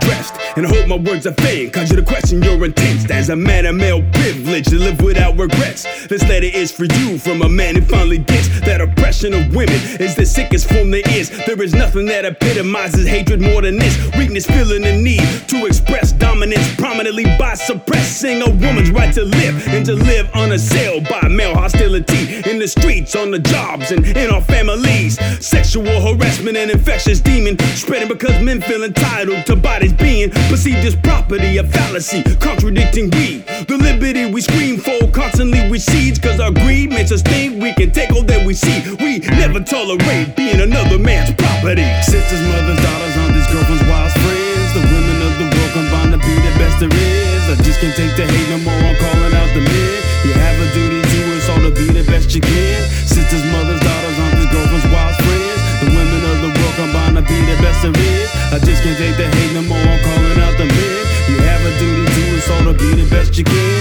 Dressed words are fake. Cause you to question your intent. As a man of male privilege to live without regrets. This letter is for you from a man who finally gets that oppression of women is the sickest form there is. There is nothing that epitomizes hatred more than this. Weakness, feeling the need to express dominance prominently by suppressing a woman's right to live and to live unassailed by male hostility in the streets, on the jobs, and in our families. Sexual harassment and infectious demon spreading because men feel entitled to bodies being perceived as property, a fallacy contradicting we. The liberty we scream for constantly recedes cause our greed makes us think we can take all that we see. We never tolerate being another man's property. Sisters, mothers, daughters, aunties, girlfriends, wives, friends. The women of the world combine to be the best there is. I just can't take the hate no more. I'm calling out the men. You have a duty to us all to be the best you can. Sisters, mothers, daughters, aunties, girlfriends, wives, friends. The women of the world combine to be the best there is. I just can't take the hate no more. I'm be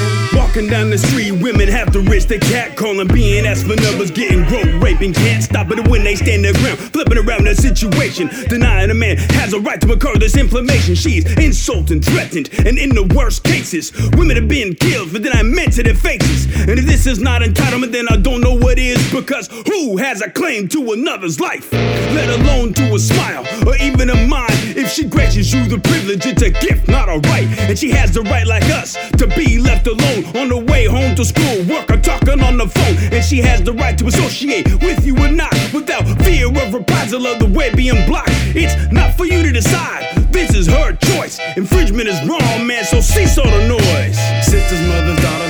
Walking down the street, women have to risk the cat calling, being asked for numbers, getting groped, raping, can't stop it when they stand their ground, flipping around the situation, denying a man has a right to incur this inflammation. She's insulting, threatened, and in the worst cases, women have been killed for denying men to their faces. And if this is not entitlement, then I don't know what is, because who has a claim to another's life, let alone to a smile or even a mind? If she grants you the privilege, it's a gift, not a right, and she has the right, like us, to be left alone on the way home to school, work or talking on the phone. And she has the right to associate with you or not without fear of reprisal of the way being blocked. It's not for you to decide. This is her choice. Infringement is wrong, man, so cease all the noise. Sisters, mothers, daughters,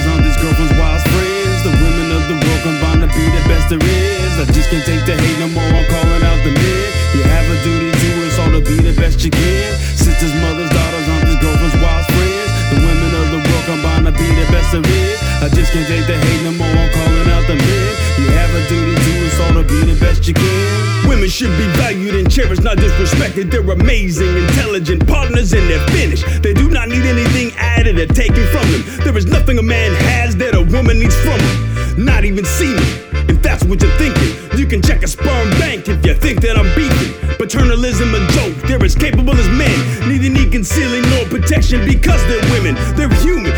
can't take the hate no more. I'm calling out the men. You have a duty to us all to be the best you can. Women should be valued and cherished, not disrespected. They're amazing, intelligent partners, and they're finished. They do not need anything added or taken from them. There is nothing a man has that a woman needs from him. Not even semen. If that's what you're thinking, you can check a sperm bank if you think that I'm beefing. Paternalism a joke, they're as capable as men. Neither need concealing nor protection because they're women. They're human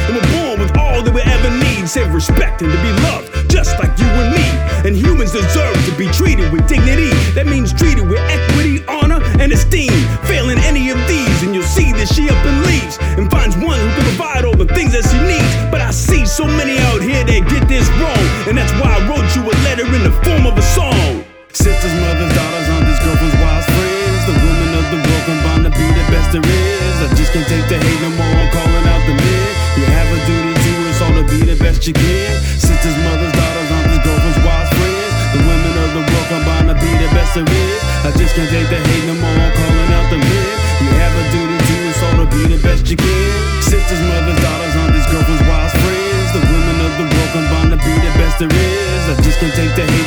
Save respect and to be loved, just like you and me. And humans deserve to be treated with dignity. That means treated with equity, honor, and esteem. Failing any of these, and you'll see that she up and leaves and finds one who can provide all the things that she needs. But I see so many out here that get this wrong, and that's why I wrote you a letter in the form of a song. Best you can. Sisters, mothers, daughters, aunties, girlfriends, wives, friends. The women of the world combine to be the best there is. I just can't take the hate no more. I'm calling out the men. You have a duty to us all to be the best you can. Sisters, mothers, daughters, aunties, girlfriends, wives, friends. The women of the world combine to be the best there is. I just can't take the hate